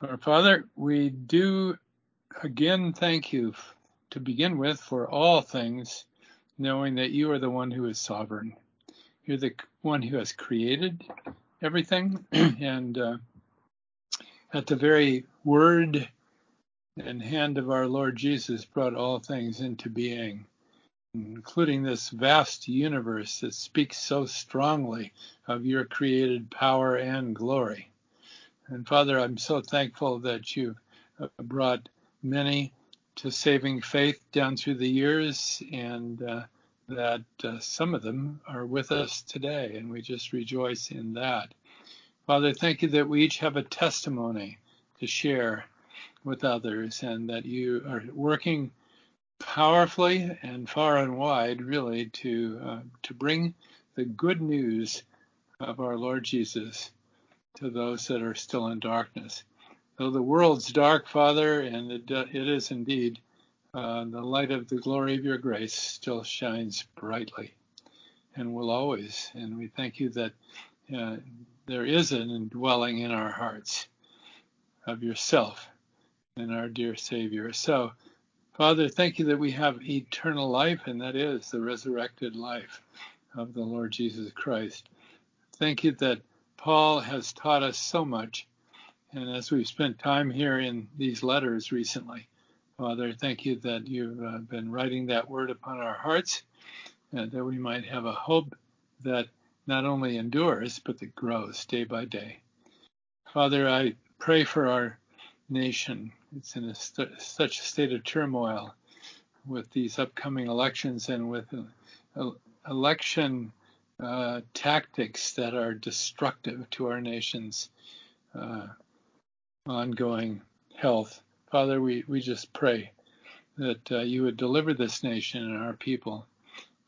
Our Father, we do again thank you to begin with for all things, knowing that you are the one who is sovereign. You're the one who has created everything, and uh, at the very word and hand of our Lord Jesus brought all things into being, including this vast universe that speaks so strongly of your created power and glory. And Father, I'm so thankful that you brought many to saving faith down through the years, and uh, that uh, some of them are with us today, and we just rejoice in that. Father, thank you that we each have a testimony to share with others, and that you are working powerfully and far and wide, really, to uh, to bring the good news of our Lord Jesus to those that are still in darkness. Though the world's dark, Father, and it, is indeed, uh, the light of the glory of your grace still shines brightly and will always. And we thank you that uh, there is an indwelling in our hearts of yourself and our dear Savior. So, Father, thank you that we have eternal life, and that is the resurrected life of the Lord Jesus Christ. Thank you that Paul has taught us so much. And as we've spent time here in these letters recently, Father, thank you that you've uh, been writing that word upon our hearts, and that we might have a hope that not only endures, but that grows day by day. Father, I pray for our nation. It's in a st- such a state of turmoil with these upcoming elections and with uh, election uh, tactics that are destructive to our nation's uh, ongoing health. Father, we, we just pray that uh, you would deliver this nation and our people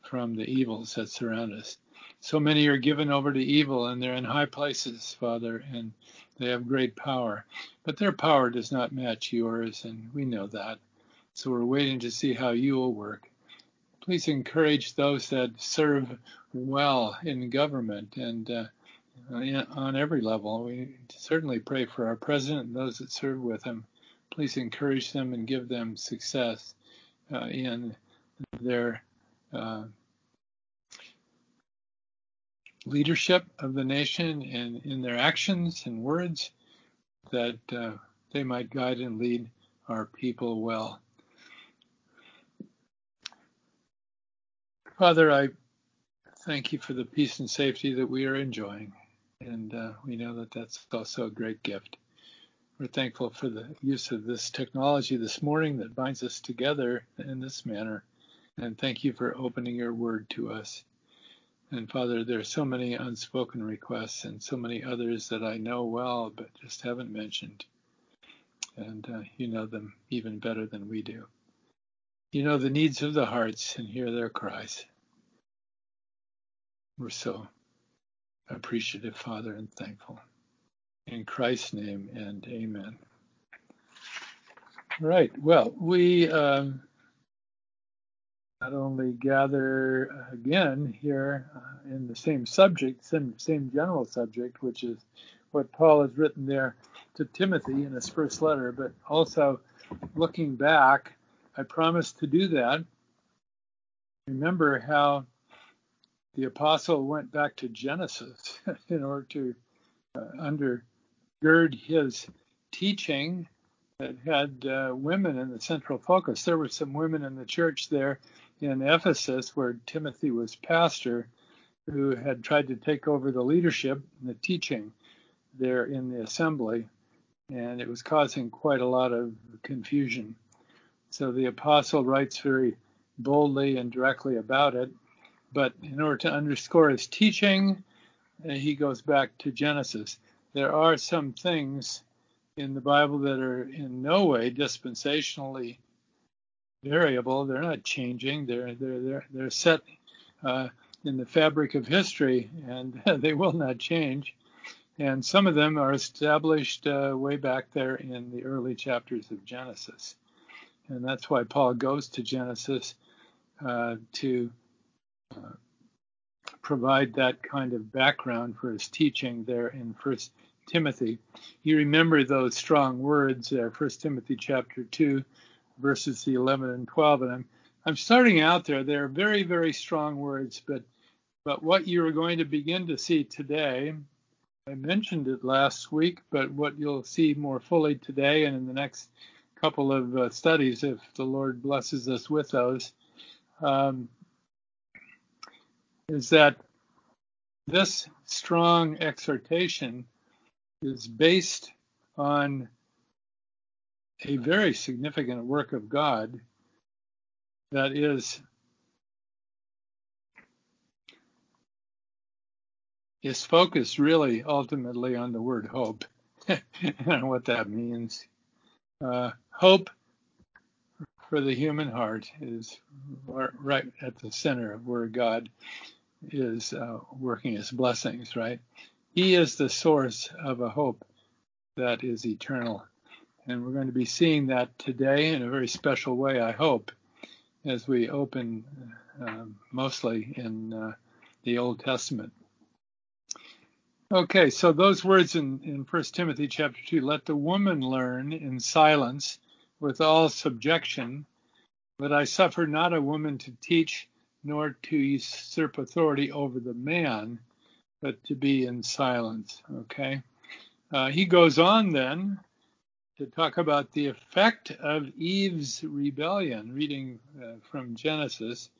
from the evils that surround us. So many are given over to evil and they're in high places, Father, and they have great power. But their power does not match yours, and we know that. So we're waiting to see how you will work please encourage those that serve well in government and uh, on every level. We certainly pray for our president and those that serve with him. Please encourage them and give them success uh, in their uh, leadership of the nation and in their actions and words that uh, they might guide and lead our people well. Father, I thank you for the peace and safety that we are enjoying. And uh, we know that that's also a great gift. We're thankful for the use of this technology this morning that binds us together in this manner. And thank you for opening your word to us. And Father, there are so many unspoken requests and so many others that I know well but just haven't mentioned. And uh, you know them even better than we do. You know the needs of the hearts and hear their cries. We're so appreciative, Father, and thankful. In Christ's name and amen. Right. Well, we um, not only gather again here uh, in the same subject, same, same general subject, which is what Paul has written there to Timothy in his first letter, but also looking back, I promised to do that. Remember how the apostle went back to Genesis in order to uh, undergird his teaching that had uh, women in the central focus. There were some women in the church there in Ephesus where Timothy was pastor who had tried to take over the leadership and the teaching there in the assembly, and it was causing quite a lot of confusion. So the apostle writes very boldly and directly about it but in order to underscore his teaching, uh, he goes back to Genesis. There are some things in the Bible that are in no way dispensationally variable. They're not changing. They're they're they're they're set uh, in the fabric of history, and they will not change. And some of them are established uh, way back there in the early chapters of Genesis, and that's why Paul goes to Genesis uh, to provide that kind of background for his teaching there in First Timothy. You remember those strong words, uh, 1 Timothy chapter 2, verses 11 and 12. And I'm, I'm starting out there. They're very, very strong words, but, but what you're going to begin to see today, I mentioned it last week, but what you'll see more fully today and in the next couple of uh, studies, if the Lord blesses us with those, um, is that this strong exhortation is based on a very significant work of God that is is focused really ultimately on the word hope and what that means. Uh, hope for the human heart is right at the center of where God is uh, working his blessings, right? He is the source of a hope that is eternal. And we're going to be seeing that today in a very special way, I hope, as we open uh, mostly in uh, the Old Testament. Okay, so those words in, in 1 Timothy chapter 2 let the woman learn in silence with all subjection, but I suffer not a woman to teach nor to usurp authority over the man, but to be in silence. Okay. Uh, he goes on then to talk about the effect of Eve's rebellion, reading uh, from Genesis,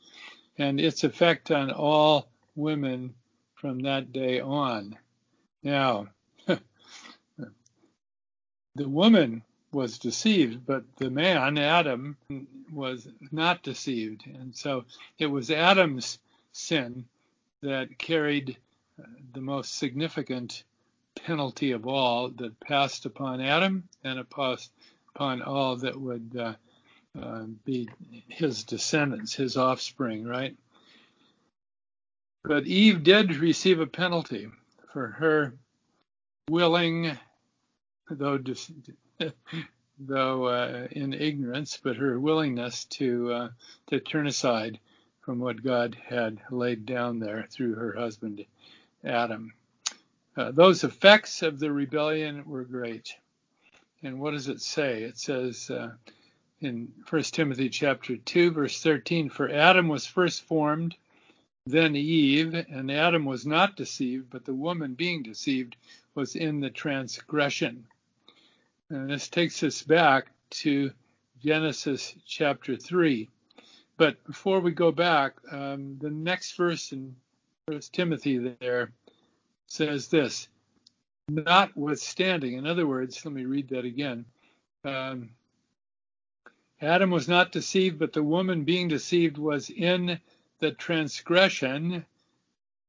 and its effect on all women from that day on. Now, the woman was deceived, but the man, Adam, was not deceived. And so it was Adam's sin that carried uh, the most significant penalty of all that passed upon Adam and upon all that would uh, uh, be his descendants, his offspring, right? But Eve did receive a penalty for her willing, though though uh, in ignorance, but her willingness to uh, to turn aside from what God had laid down there through her husband Adam. Uh, those effects of the rebellion were great. And what does it say? It says uh, in 1 Timothy chapter 2 verse 13, for Adam was first formed, then Eve, and Adam was not deceived, but the woman being deceived was in the transgression. And this takes us back to Genesis chapter 3. But before we go back, um, the next verse in First Timothy there says this, notwithstanding. In other words, let me read that again. Um, Adam was not deceived, but the woman being deceived was in the transgression.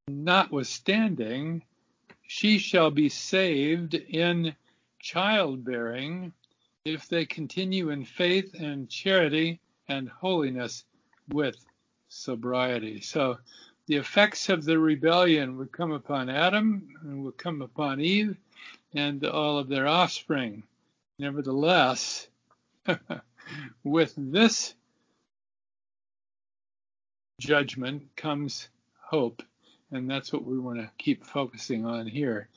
Notwithstanding, she shall be saved in childbearing if they continue in faith and charity and holiness with sobriety. So the effects of the rebellion would come upon Adam and would come upon Eve and all of their offspring. Nevertheless, with this judgment comes hope. And that's what we want to keep focusing on here.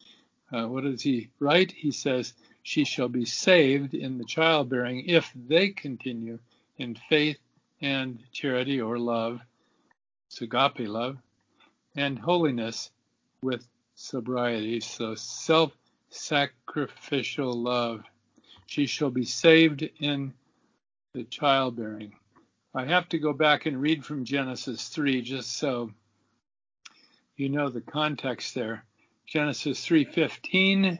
Uh, what does he write? He says, She shall be saved in the childbearing if they continue in faith and charity or love, agape love, and holiness with sobriety. So self sacrificial love. She shall be saved in the childbearing. I have to go back and read from Genesis 3 just so you know the context there. Genesis 3:15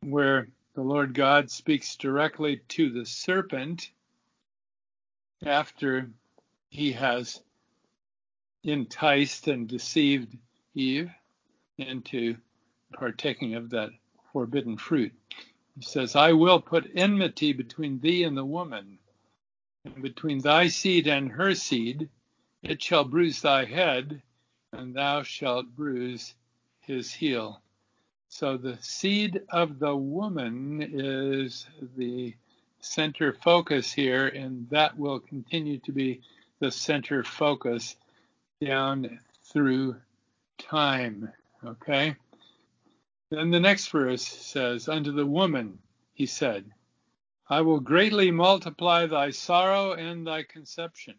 where the Lord God speaks directly to the serpent after he has enticed and deceived Eve into partaking of that forbidden fruit. He says, I will put enmity between thee and the woman, and between thy seed and her seed. It shall bruise thy head, and thou shalt bruise his heel. So the seed of the woman is the center focus here, and that will continue to be the center focus down through time. Okay? Then the next verse says, Unto the woman he said, I will greatly multiply thy sorrow and thy conception.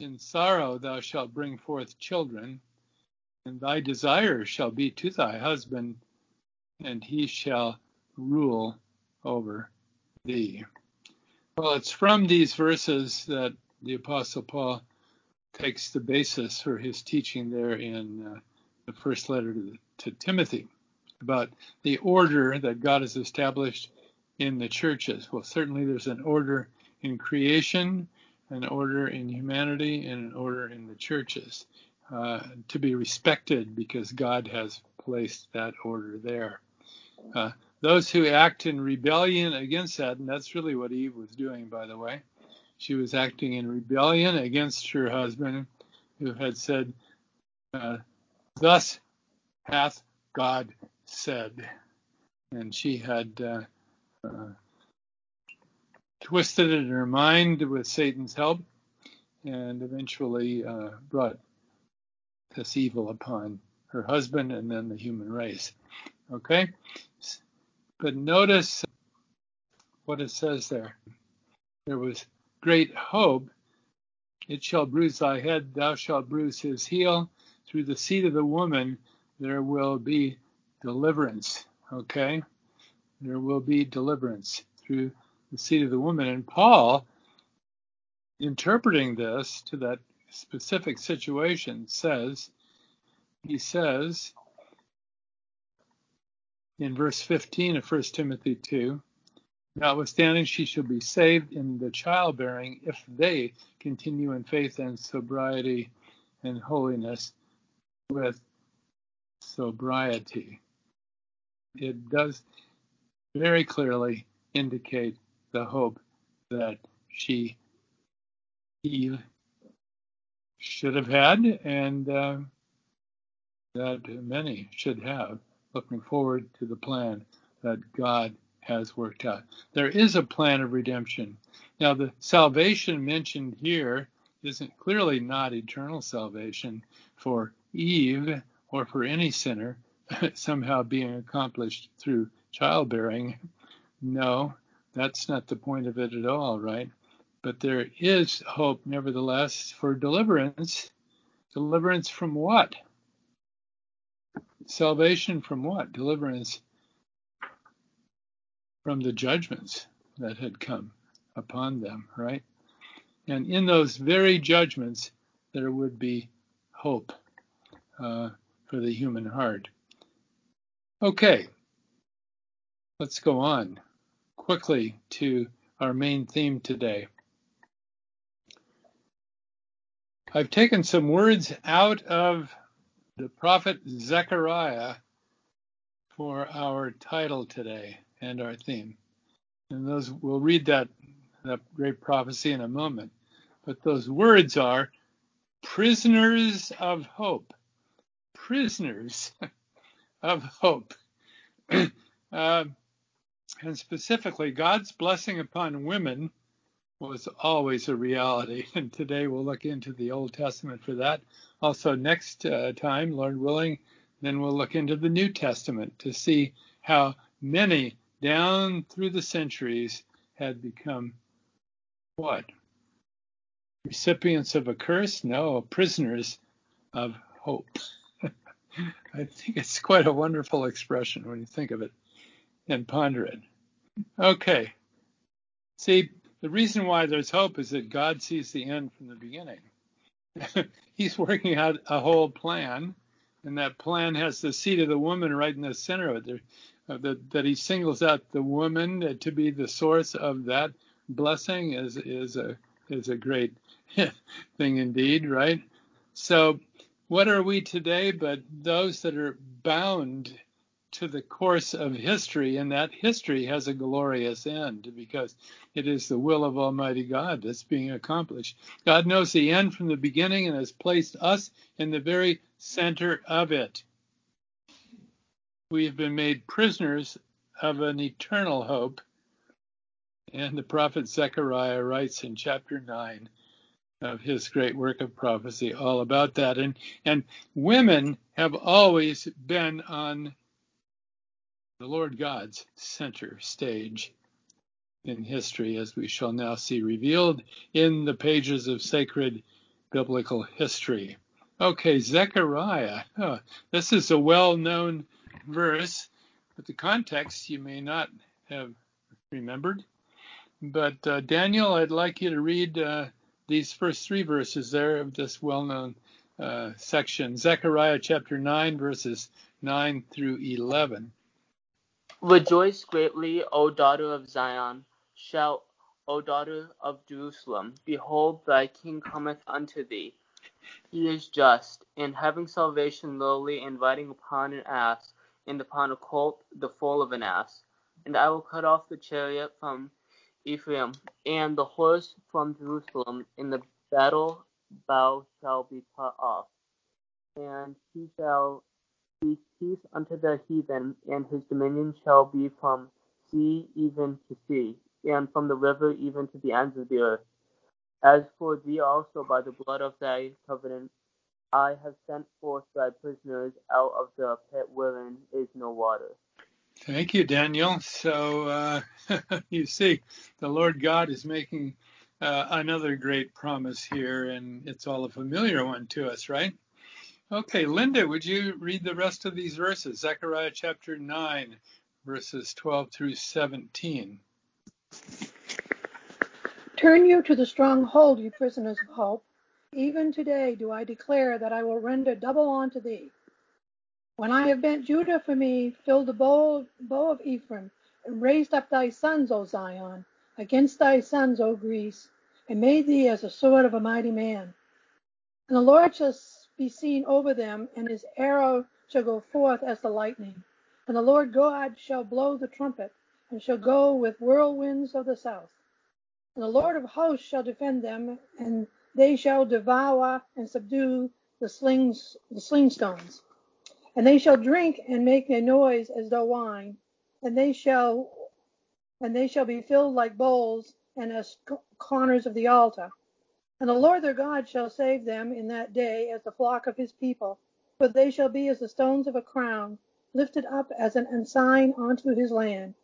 In sorrow thou shalt bring forth children, and thy desire shall be to thy husband, and he shall rule over thee. Well, it's from these verses that the Apostle Paul takes the basis for his teaching there in uh, the first letter to, to Timothy about the order that God has established in the churches. Well, certainly there's an order in creation, an order in humanity, and an order in the churches uh, to be respected because God has placed that order there. Uh, those who act in rebellion against that, and that's really what Eve was doing, by the way. She was acting in rebellion against her husband, who had said, uh, Thus hath God said. And she had uh, twisted it in her mind with Satan's help and eventually uh, brought this evil upon her husband and then the human race. Okay? But notice what it says there. There was great hope. It shall bruise thy head, thou shalt bruise his heel. Through the seed of the woman, there will be deliverance. Okay? There will be deliverance through the seed of the woman. And Paul, interpreting this to that specific situation, says, he says in verse 15 of 1 Timothy 2, Notwithstanding, she shall be saved in the childbearing if they continue in faith and sobriety and holiness with sobriety it does very clearly indicate the hope that she, Eve, should have had and uh, that many should have, looking forward to the plan that God has worked out. There is a plan of redemption. Now, the salvation mentioned here isn't clearly not eternal salvation for Eve or for any sinner, somehow being accomplished through childbearing. No, that's not the point of it at all, right? But there is hope, nevertheless, for deliverance. Deliverance from what? Salvation from what? Deliverance from the judgments that had come upon them, right? And in those very judgments, there would be hope uh, for the human heart. Okay, let's go on quickly to our main theme today. I've taken some words out of the prophet Zechariah for our title today and our theme. And those we'll read that that great prophecy in a moment. But those words are prisoners of hope. Prisoners of hope. uh, and specifically, God's blessing upon women was always a reality. And today we'll look into the Old Testament for that. Also, next uh, time, Lord willing, then we'll look into the New Testament to see how many down through the centuries had become what? Recipients of a curse? No, prisoners of hope. I think it's quite a wonderful expression when you think of it and ponder it. Okay. See, the reason why there's hope is that God sees the end from the beginning. He's working out a whole plan, and that plan has the seed of the woman right in the center of it. Uh, that, that he singles out the woman to be the source of that blessing is is a is a great thing indeed, right? So what are we today but those that are bound to the course of history, and that history has a glorious end because it is the will of Almighty God that's being accomplished. God knows the end from the beginning and has placed us in the very center of it. We have been made prisoners of an eternal hope. And the prophet Zechariah writes in chapter 9 of his great work of prophecy all about that. And, and women have always been on the Lord God's center stage in history, as we shall now see revealed in the pages of sacred biblical history. Okay, Zechariah. Oh, this is a well known verse, but the context you may not have remembered. But uh, Daniel, I'd like you to read uh, these first three verses there of this well known uh, section Zechariah chapter 9, verses 9 through 11. Rejoice greatly, O daughter of Zion. Shout, O daughter of Jerusalem. Behold, thy king cometh unto thee. He is just, and having salvation lowly, and riding upon an ass, and upon a colt, the foal of an ass. And I will cut off the chariot from Ephraim, and the horse from Jerusalem. and the battle bow shall be cut off, and he shall peace unto the heathen, and his dominion shall be from sea even to sea, and from the river even to the ends of the earth. As for thee also, by the blood of thy covenant, I have sent forth thy prisoners out of the pit wherein is no water. Thank you, Daniel. So uh, you see, the Lord God is making uh, another great promise here, and it's all a familiar one to us, right? Okay, Linda, would you read the rest of these verses? Zechariah chapter 9, verses 12 through 17. Turn you to the stronghold, you prisoners of hope. Even today do I declare that I will render double unto thee. When I have bent Judah for me, filled the bow, bow of Ephraim, and raised up thy sons, O Zion, against thy sons, O Greece, and made thee as a sword of a mighty man. And the Lord shall be seen over them, and his arrow shall go forth as the lightning. And the Lord God shall blow the trumpet, and shall go with whirlwinds of the south. And the Lord of hosts shall defend them, and they shall devour and subdue the slings, the slingstones. And they shall drink and make a noise as though wine, and they shall and they shall be filled like bowls and as corners of the altar. And the Lord their God shall save them in that day as the flock of his people, for they shall be as the stones of a crown, lifted up as an ensign unto his land.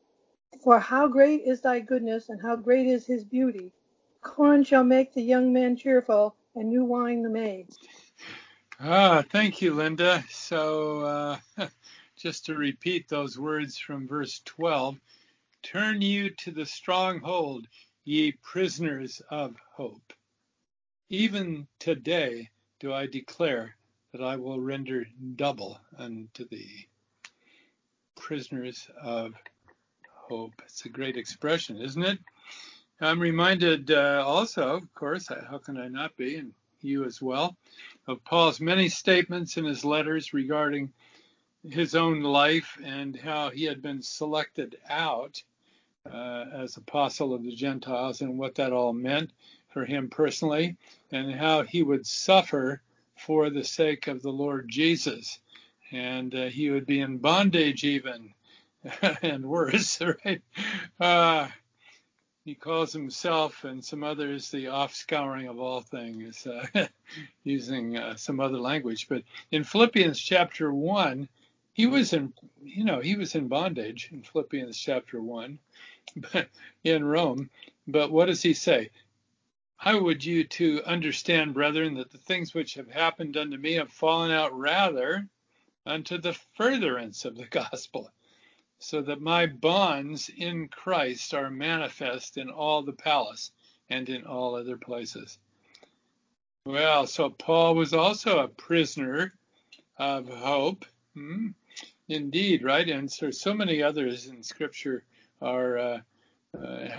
For how great is thy goodness, and how great is his beauty! Corn shall make the young men cheerful, and new wine the maids. Ah, thank you, Linda. So, uh, just to repeat those words from verse 12 Turn you to the stronghold, ye prisoners of hope. Even today do I declare that I will render double unto thee. Prisoners of hope. It's a great expression, isn't it? I'm reminded uh, also, of course, how can I not be, and you as well, of Paul's many statements in his letters regarding his own life and how he had been selected out uh, as apostle of the Gentiles and what that all meant for him personally, and how he would suffer for the sake of the Lord Jesus. And uh, he would be in bondage even, and worse, right? Uh, he calls himself and some others the offscouring of all things, uh, using uh, some other language. But in Philippians chapter 1, he was in, you know, he was in bondage in Philippians chapter 1 in Rome. But what does he say? I would you to understand, brethren, that the things which have happened unto me have fallen out rather unto the furtherance of the gospel, so that my bonds in Christ are manifest in all the palace and in all other places. Well, so Paul was also a prisoner of hope. Hmm? Indeed, right? And so, so many others in Scripture are uh,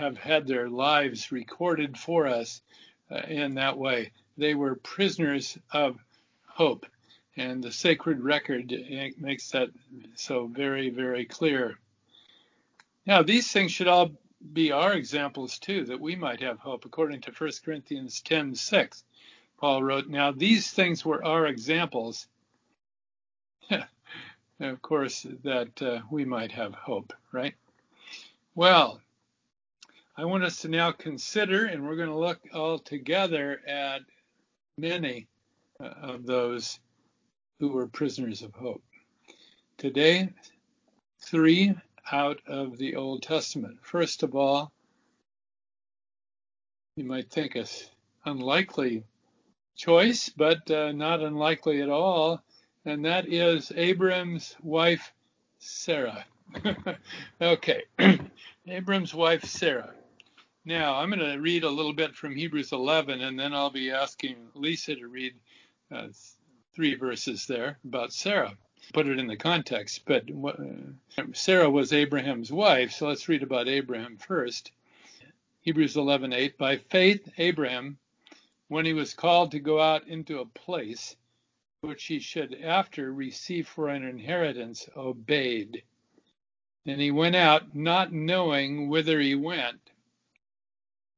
have had their lives recorded for us uh, in that way. They were prisoners of hope, and the sacred record makes that so very, very clear. Now, these things should all be our examples too, that we might have hope. According to 1 Corinthians 10:6, Paul wrote, "Now these things were our examples." of course, that uh, we might have hope, right? Well, I want us to now consider, and we're going to look all together at many uh, of those who were prisoners of hope. Today, three out of the Old Testament. First of all, you might think a unlikely choice, but uh, not unlikely at all, and that is Abram's wife Sarah. okay, Abram's wife Sarah. Now I'm going to read a little bit from Hebrews 11, and then I'll be asking Lisa to read uh, three verses there about Sarah. Put it in the context, but uh, Sarah was Abraham's wife, so let's read about Abraham first. Hebrews 11:8 By faith Abraham when he was called to go out into a place which he should after receive for an inheritance obeyed and he went out not knowing whither he went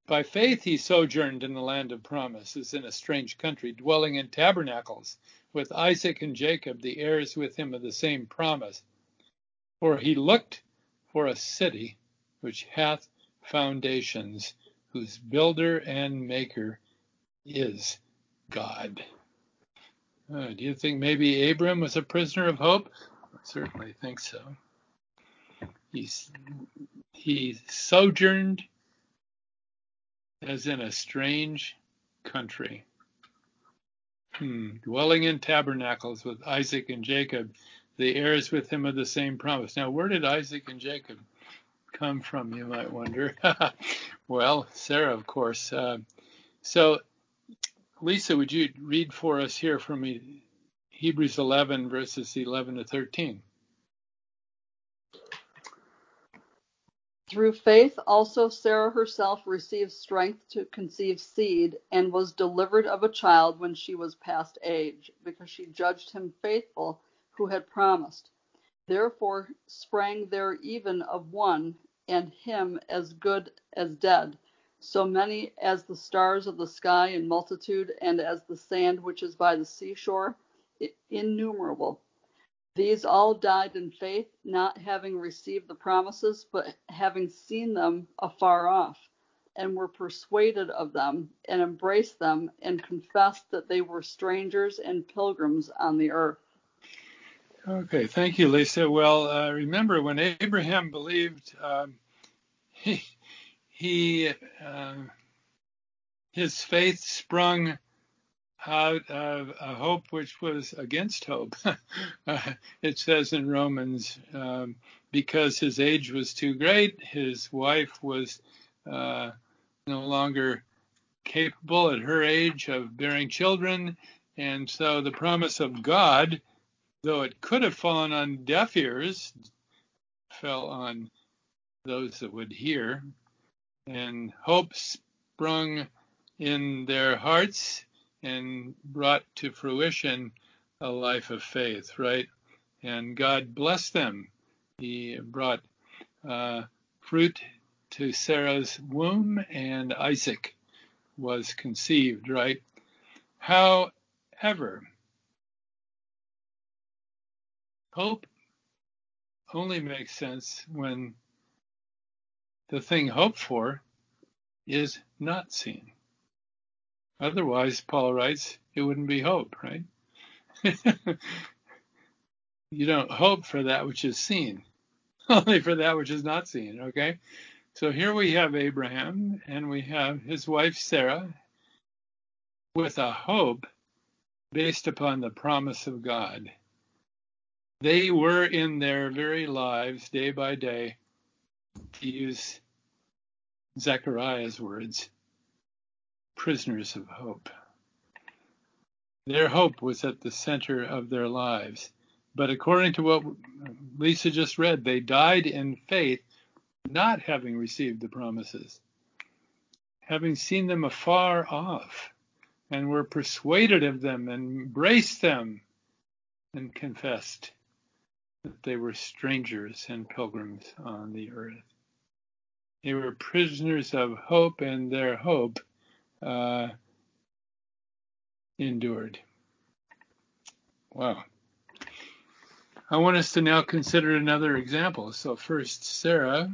by faith he sojourned in the land of promise, as in a strange country dwelling in tabernacles with Isaac and Jacob the heirs with him of the same promise for he looked for a city which hath foundations, whose builder and maker is God. Uh, do you think maybe Abram was a prisoner of hope? I certainly think so. He's, he sojourned as in a strange country, hmm. dwelling in tabernacles with Isaac and Jacob, the heirs with him of the same promise. Now, where did Isaac and Jacob come from, you might wonder. well, Sarah, of course. Uh, so, Lisa, would you read for us here from Hebrews 11, verses 11 to 13? Through faith also Sarah herself received strength to conceive seed, and was delivered of a child when she was past age, because she judged him faithful who had promised. Therefore sprang there even of one, and him as good as dead, so many as the stars of the sky in multitude, and as the sand which is by the seashore, innumerable. These all died in faith, not having received the promises, but having seen them afar off, and were persuaded of them, and embraced them, and confessed that they were strangers and pilgrims on the earth. Okay, thank you, Lisa. Well, uh, remember when Abraham believed, um, he, he uh, his faith sprung out of a hope which was against hope. uh, it says in Romans, um, because his age was too great, his wife was uh, no longer capable at her age of bearing children, and so the promise of God though it could have fallen on deaf ears, fell on those that would hear, and hope sprung in their hearts and brought to fruition a life of faith, right? And God blessed them. He brought uh, fruit to Sarah's womb, and Isaac was conceived, right? However, Hope only makes sense when the thing hoped for is not seen. Otherwise, Paul writes, it wouldn't be hope, right? you don't hope for that which is seen, only for that which is not seen, okay? So here we have Abraham and we have his wife Sarah with a hope based upon the promise of God. They were in their very lives, day by day, to use Zechariah's words, prisoners of hope. Their hope was at the center of their lives. But according to what Lisa just read, they died in faith, not having received the promises, having seen them afar off, and were persuaded of them, and embraced them, and confessed that they were strangers and pilgrims on the earth. They were prisoners of hope, and their hope uh, endured. Wow. I want us to now consider another example. So, first, Sarah.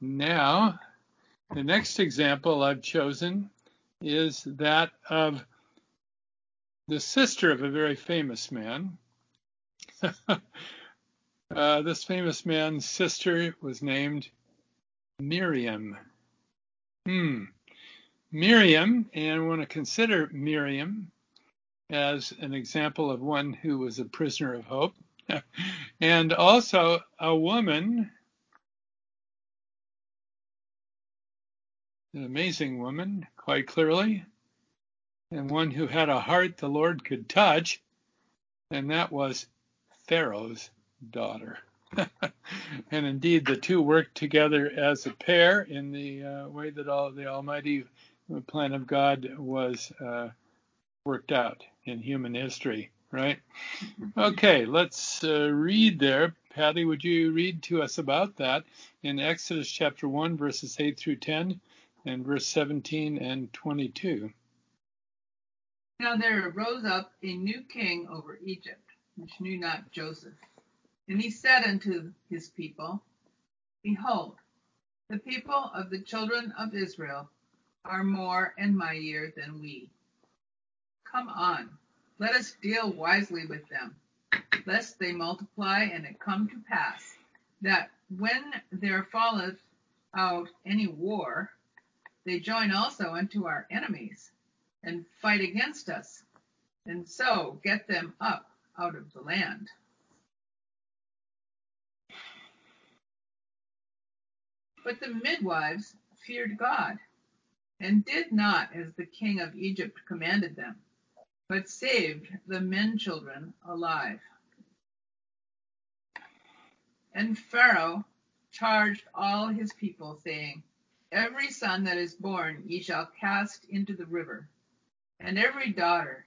Now, the next example I've chosen is that of the sister of a very famous man. Uh, this famous man's sister was named Miriam. Hmm. Miriam, and want to consider Miriam as an example of one who was a prisoner of hope, and also a woman, an amazing woman, quite clearly, and one who had a heart the Lord could touch, and that was Pharaoh's daughter. and indeed, the two worked together as a pair in the uh, way that all the Almighty plan of God was uh, worked out in human history, right? Okay, let's uh, read there. Patty, would you read to us about that in Exodus chapter 1, verses 8 through 10, and verse 17 and 22? Now there arose up a new king over Egypt, which knew not Joseph. And he said unto his people, Behold, the people of the children of Israel are more and mightier than we. Come on, let us deal wisely with them, lest they multiply, and it come to pass that when there falleth out any war, they join also unto our enemies, and fight against us, and so get them up out of the land. But the midwives feared God, and did not as the king of Egypt commanded them, but saved the men children alive. And Pharaoh charged all his people, saying, Every son that is born ye shall cast into the river, and every daughter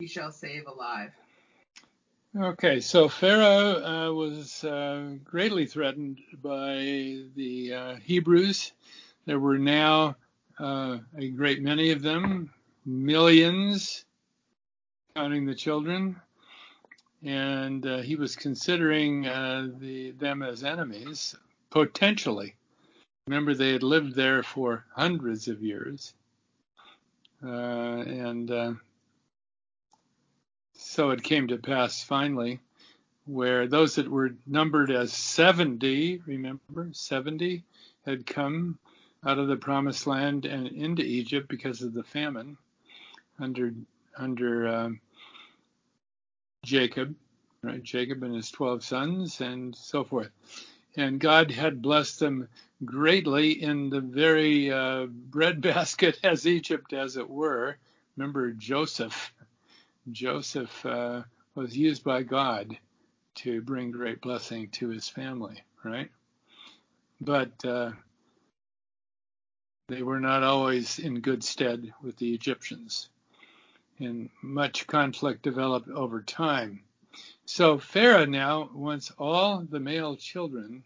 ye shall save alive. Okay, so Pharaoh uh, was uh, greatly threatened by the uh, Hebrews. There were now uh, a great many of them, millions, counting the children, and uh, he was considering uh, the, them as enemies, potentially. Remember, they had lived there for hundreds of years. Uh, and so it came to pass finally where those that were numbered as 70, remember, 70 had come out of the promised land and into Egypt because of the famine under under um, Jacob, right? Jacob and his 12 sons and so forth. And God had blessed them greatly in the very uh, breadbasket as Egypt, as it were. Remember Joseph. Joseph uh, was used by God to bring great blessing to his family, right? But uh, they were not always in good stead with the Egyptians, and much conflict developed over time. So Pharaoh now wants all the male children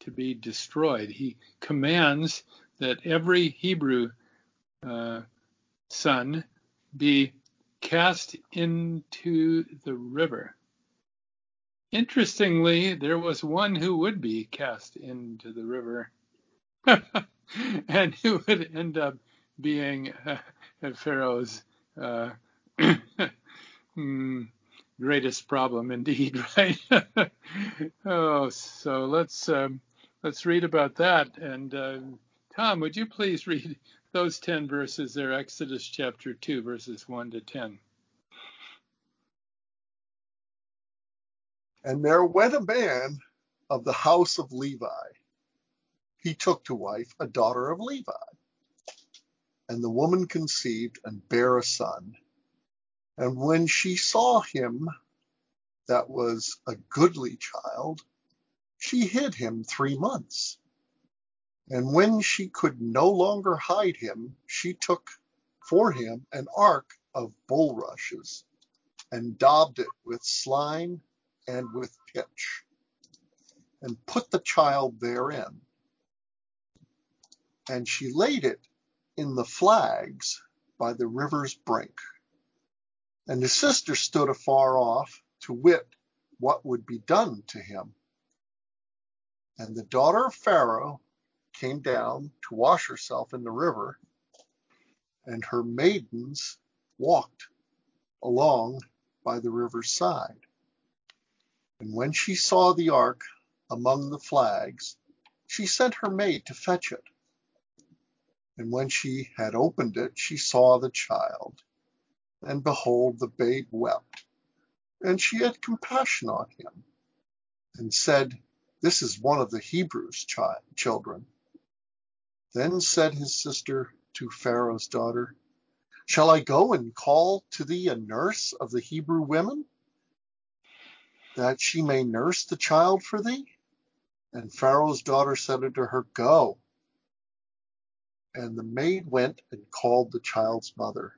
to be destroyed. He commands that every Hebrew uh, son be cast into the river. Interestingly, there was one who would be cast into the river and who would end up being uh, Pharaoh's uh, mm, greatest problem indeed, right? oh, so let's um, let's read about that. And uh, Tom, would you please read those ten verses there, Exodus chapter two, verses one to ten. And there went a man of the house of Levi. He took to wife a daughter of Levi. And the woman conceived and bare a son. And when she saw him that was a goodly child, she hid him three months. And when she could no longer hide him, she took for him an ark of bulrushes and daubed it with slime and with pitch, and put the child therein. And she laid it in the flags by the river's brink. And his sister stood afar off to wit what would be done to him. And the daughter of Pharaoh came down to wash herself in the river, and her maidens walked along by the river's side. And when she saw the ark among the flags, she sent her maid to fetch it. And when she had opened it, she saw the child, and behold, the babe wept. And she had compassion on him, and said, This is one of the Hebrews' child, children. Then said his sister to Pharaoh's daughter, Shall I go and call to thee a nurse of the Hebrew women, that she may nurse the child for thee? And Pharaoh's daughter said unto her, Go. And the maid went and called the child's mother.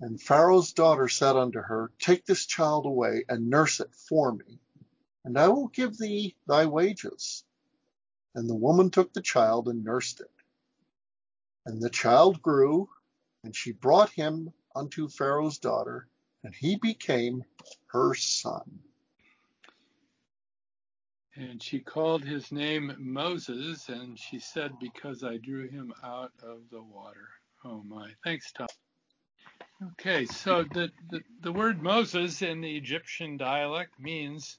And Pharaoh's daughter said unto her, Take this child away and nurse it for me, and I will give thee thy wages. And the woman took the child and nursed it. And the child grew, and she brought him unto Pharaoh's daughter, and he became her son. And she called his name Moses, and she said, Because I drew him out of the water. Oh my. Thanks, Tom. Okay, so the, the, the word Moses in the Egyptian dialect means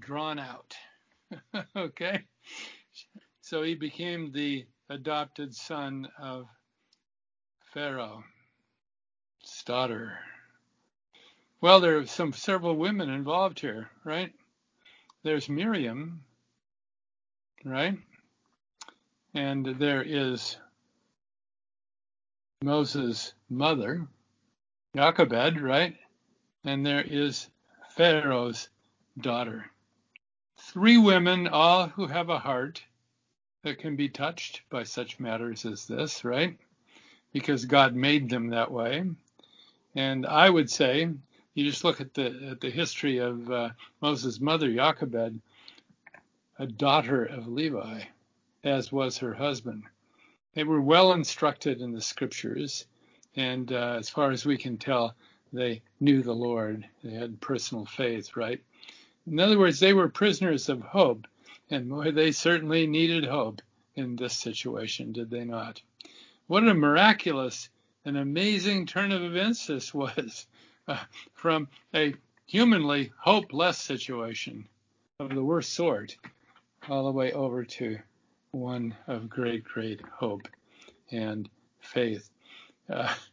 drawn out. okay? So he became the adopted son of Pharaoh's daughter. Well, there are some several women involved here, right? There's Miriam, right? And there is Moses' mother, Jochebed, right? And there is Pharaoh's daughter. Three women, all who have a heart that can be touched by such matters as this, right? Because God made them that way. And I would say you just look at the at the history of uh, Moses' mother, Jochebed, a daughter of Levi, as was her husband. They were well instructed in the scriptures, and uh, as far as we can tell, they knew the Lord. They had personal faith, right? In other words, they were prisoners of hope, and boy, they certainly needed hope in this situation, did they not? What a miraculous and amazing turn of events this was from a humanly hopeless situation of the worst sort all the way over to one of great, great hope and faith. Uh,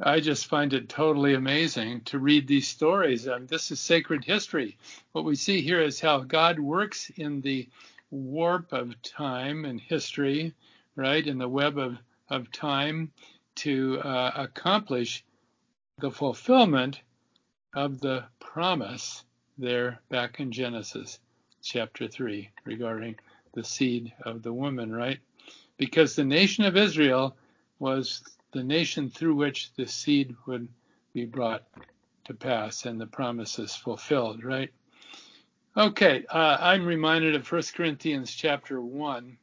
I just find it totally amazing to read these stories. Um, this is sacred history. What we see here is how God works in the warp of time and history, right, in the web of, of time to uh, accomplish the fulfillment of the promise there back in Genesis chapter 3 regarding the seed of the woman, right? Because the nation of Israel was the nation through which the seed would be brought to pass and the promises fulfilled, right? Okay, uh, I'm reminded of 1 Corinthians chapter 1.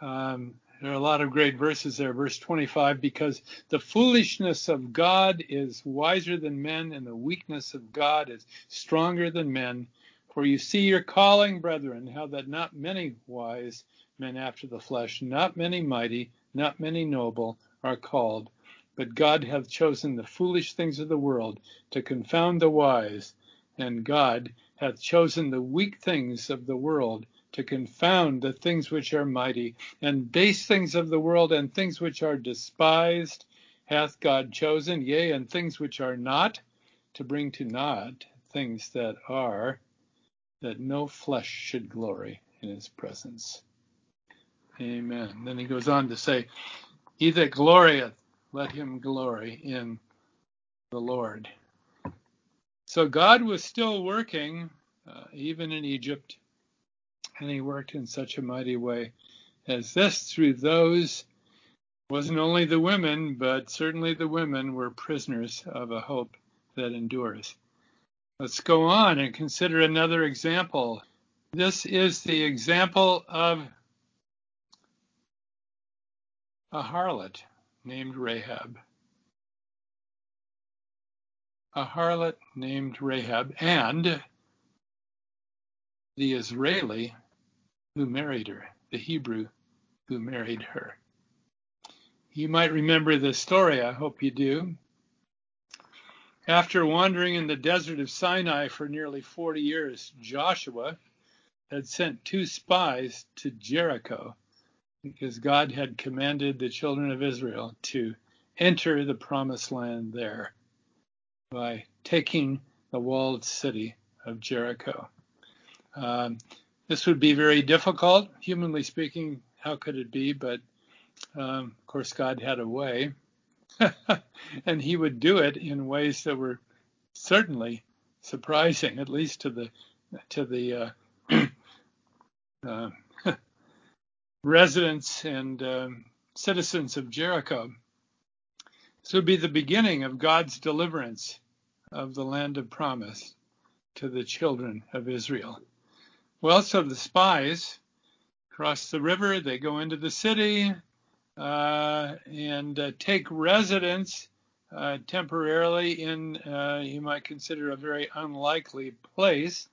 Um, there are a lot of great verses there. Verse 25, because the foolishness of God is wiser than men, and the weakness of God is stronger than men. For you see your calling, brethren, how that not many wise men after the flesh, not many mighty, not many noble are called. But God hath chosen the foolish things of the world to confound the wise, and God hath chosen the weak things of the world to confound the things which are mighty, and base things of the world and things which are despised hath God chosen, yea, and things which are not, to bring to naught things that are, that no flesh should glory in his presence. Amen. Then he goes on to say, He that glorieth, let him glory in the Lord. So God was still working, uh, even in Egypt, and he worked in such a mighty way as this through those wasn't only the women, but certainly the women were prisoners of a hope that endures. Let's go on and consider another example. This is the example of a harlot named Rahab. A harlot named Rahab and the Israeli who married her, the Hebrew who married her. You might remember this story, I hope you do. After wandering in the desert of Sinai for nearly 40 years, Joshua had sent two spies to Jericho because God had commanded the children of Israel to enter the promised land there by taking the walled city of Jericho. Um, this would be very difficult, humanly speaking. How could it be? But um, of course, God had a way, and He would do it in ways that were certainly surprising, at least to the to the uh, uh, residents and um, citizens of Jericho. This would be the beginning of God's deliverance of the land of promise to the children of Israel. Well, so the spies cross the river, they go into the city uh, and uh, take residence uh, temporarily in, uh, you might consider, a very unlikely place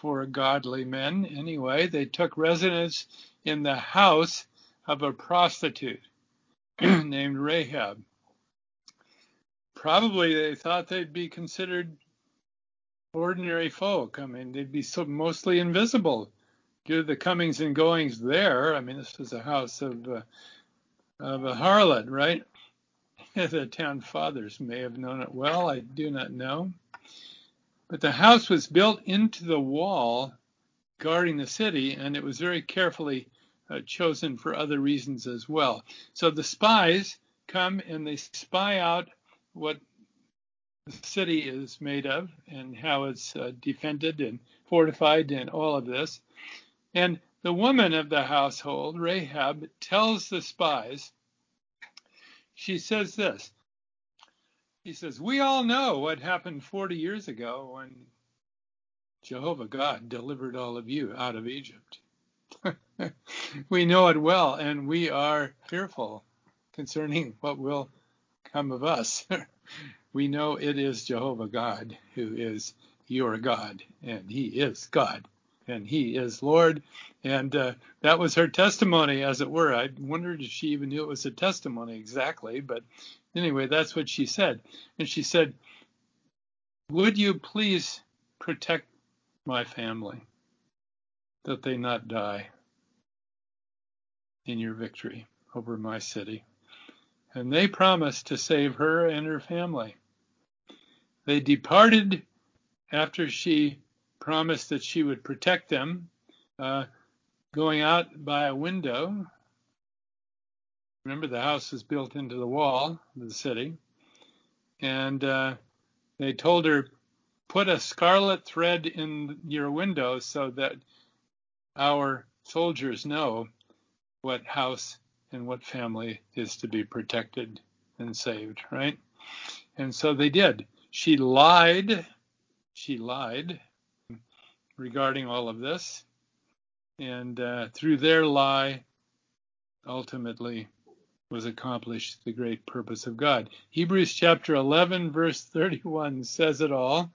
for godly men. Anyway, they took residence in the house of a prostitute named Rahab. Probably they thought they'd be considered ordinary folk. I mean, they'd be so mostly invisible due to the comings and goings there. I mean, this was a house of uh, of a harlot, right? the town fathers may have known it well. I do not know. But the house was built into the wall guarding the city, and it was very carefully uh, chosen for other reasons as well. So the spies come and they spy out what the city is made of and how it's uh, defended and fortified and all of this. And the woman of the household, Rahab, tells the spies, she says this. She says, We all know what happened 40 years ago when Jehovah God delivered all of you out of Egypt. we know it well, and we are fearful concerning what will come of us. we know it is Jehovah God who is your God, and He is God, and He is Lord. And uh, that was her testimony, as it were. I wondered if she even knew it was a testimony exactly, but anyway, that's what she said. And she said, Would you please protect my family, that they not die in your victory over my city? And they promised to save her and her family. They departed after she promised that she would protect them, uh, going out by a window. Remember, the house was built into the wall of the city. And uh, they told her, put a scarlet thread in your window so that our soldiers know what house and what family is to be protected and saved, right? And so they did she lied. She lied regarding all of this. And uh, through their lie, ultimately was accomplished the great purpose of God. Hebrews chapter 11, verse 31 says it all.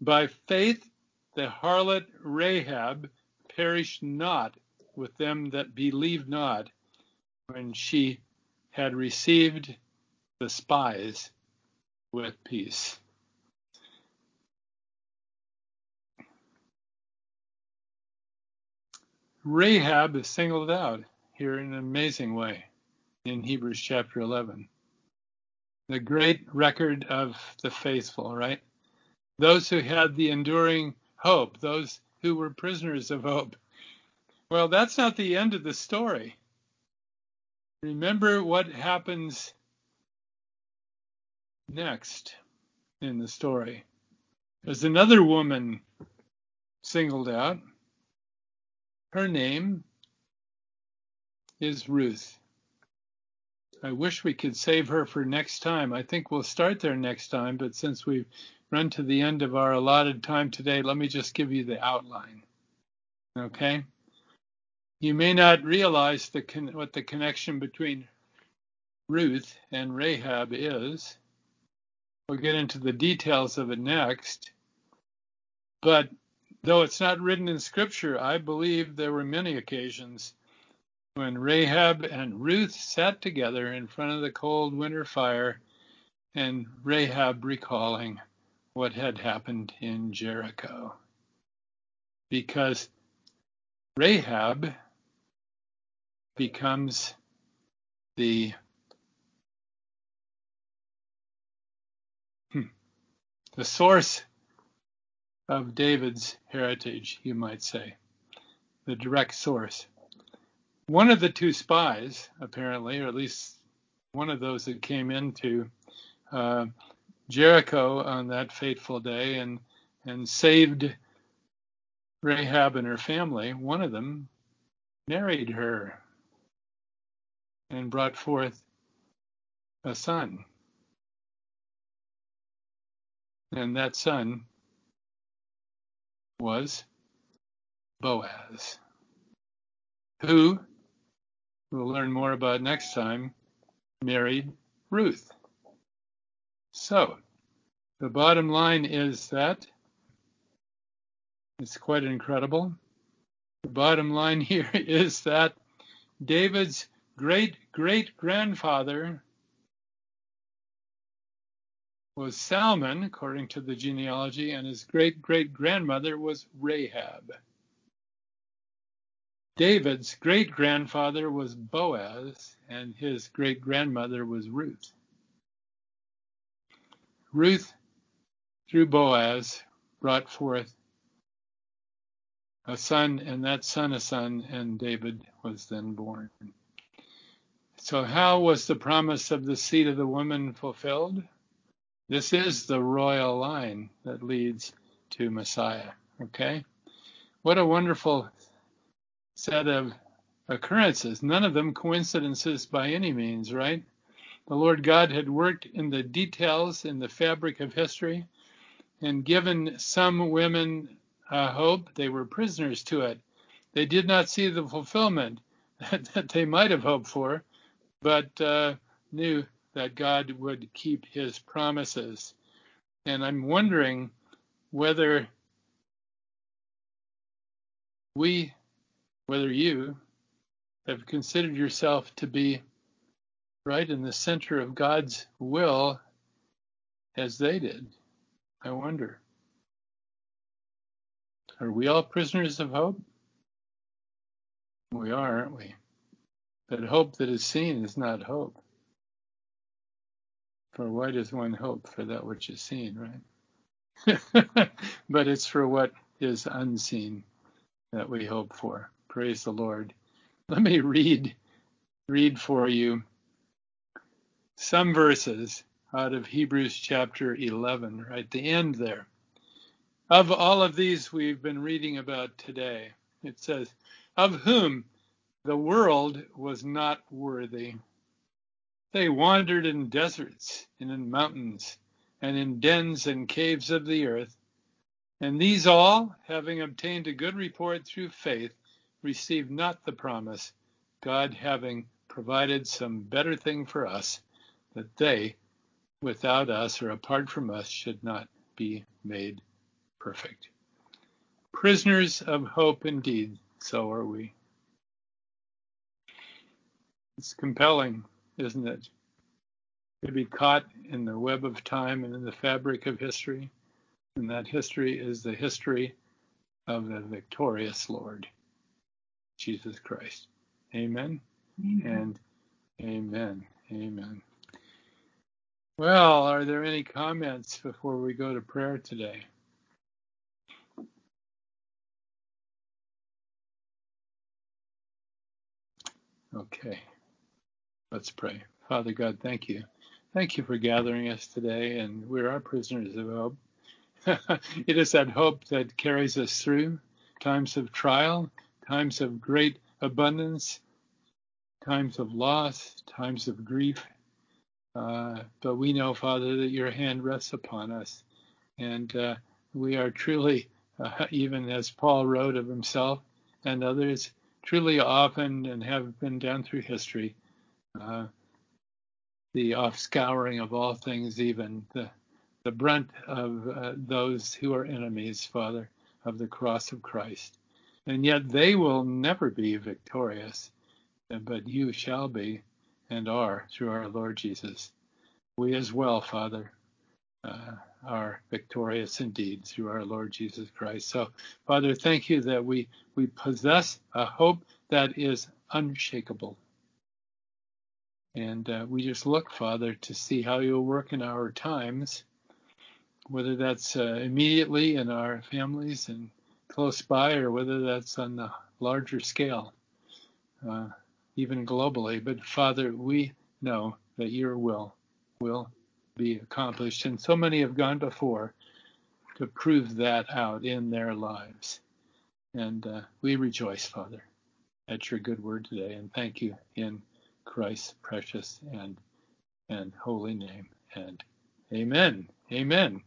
By faith, the harlot Rahab perished not with them that believed not when she had received the spies with peace. Rahab is singled out here in an amazing way in Hebrews chapter 11. The great record of the faithful, right? Those who had the enduring hope, those who were prisoners of hope. Well, that's not the end of the story. Remember what happens next in the story. There's another woman singled out. Her name is Ruth. I wish we could save her for next time. I think we'll start there next time, but since we've run to the end of our allotted time today, let me just give you the outline. Okay? You may not realize the what the connection between Ruth and Rahab is. We'll get into the details of it next. But though it's not written in Scripture, I believe there were many occasions when Rahab and Ruth sat together in front of the cold winter fire and Rahab recalling what had happened in Jericho. Because Rahab becomes the hmm, the source of David's heritage, you might say, the direct source. One of the two spies, apparently, or at least one of those that came into uh, Jericho on that fateful day and and saved Rahab and her family. One of them married her and brought forth a son. And that son was Boaz, who we'll learn more about next time, married Ruth. So, the bottom line is that it's quite incredible. The bottom line here is that David's great great grandfather was Salmon, according to the genealogy, and his great great grandmother was Rahab. David's great grandfather was Boaz, and his great grandmother was Ruth. Ruth, through Boaz, brought forth a son, and that son a son, and David was then born. So, how was the promise of the seed of the woman fulfilled? This is the royal line that leads to Messiah. Okay? What a wonderful set of occurrences. None of them coincidences by any means, right? The Lord God had worked in the details in the fabric of history and given some women a hope. They were prisoners to it. They did not see the fulfillment that they might have hoped for, but uh, knew that God would keep his promises. And I'm wondering whether we, whether you, have considered yourself to be right in the center of God's will as they did. I wonder. Are we all prisoners of hope? We are, aren't we? But hope that is seen is not hope. For why does one hope for that which is seen, right? but it's for what is unseen that we hope for. Praise the Lord. Let me read read for you some verses out of Hebrews chapter 11, right the end there. Of all of these we've been reading about today, it says, Of whom the world was not worthy. They wandered in deserts and in mountains and in dens and caves of the earth. And these all, having obtained a good report through faith, received not the promise, God having provided some better thing for us that they, without us or apart from us, should not be made perfect. Prisoners of hope indeed, so are we. It's compelling, isn't it? To be caught in the web of time and in the fabric of history. And that history is the history of the victorious Lord, Jesus Christ. Amen, amen. and amen. Amen. Well, are there any comments before we go to prayer today? Okay, let's pray. Father God, thank you. Thank you for gathering us today, and we are prisoners of hope. it is that hope that carries us through times of trial, times of great abundance, times of loss, times of grief, uh, but we know, Father, that your hand rests upon us. And uh, we are truly, uh, even as Paul wrote of himself and others, truly often and have been down through history, uh, the offscouring of all things, even the, the brunt of uh, those who are enemies, Father, of the cross of Christ. And yet they will never be victorious, but you shall be and are through our Lord Jesus. we as well, Father, uh, are victorious indeed through our Lord Jesus Christ. So, Father, thank you that we, we possess a hope that is unshakable. And uh, we just look, Father, to see how you'll work in our times, whether that's uh, immediately in our families and close by, or whether that's on the larger scale, uh, even globally. But Father, we know that your will will be accomplished, and so many have gone before to prove that out in their lives. And uh, we rejoice, Father, at your good word today, and thank you in Christ's precious and and holy name. And amen. Amen.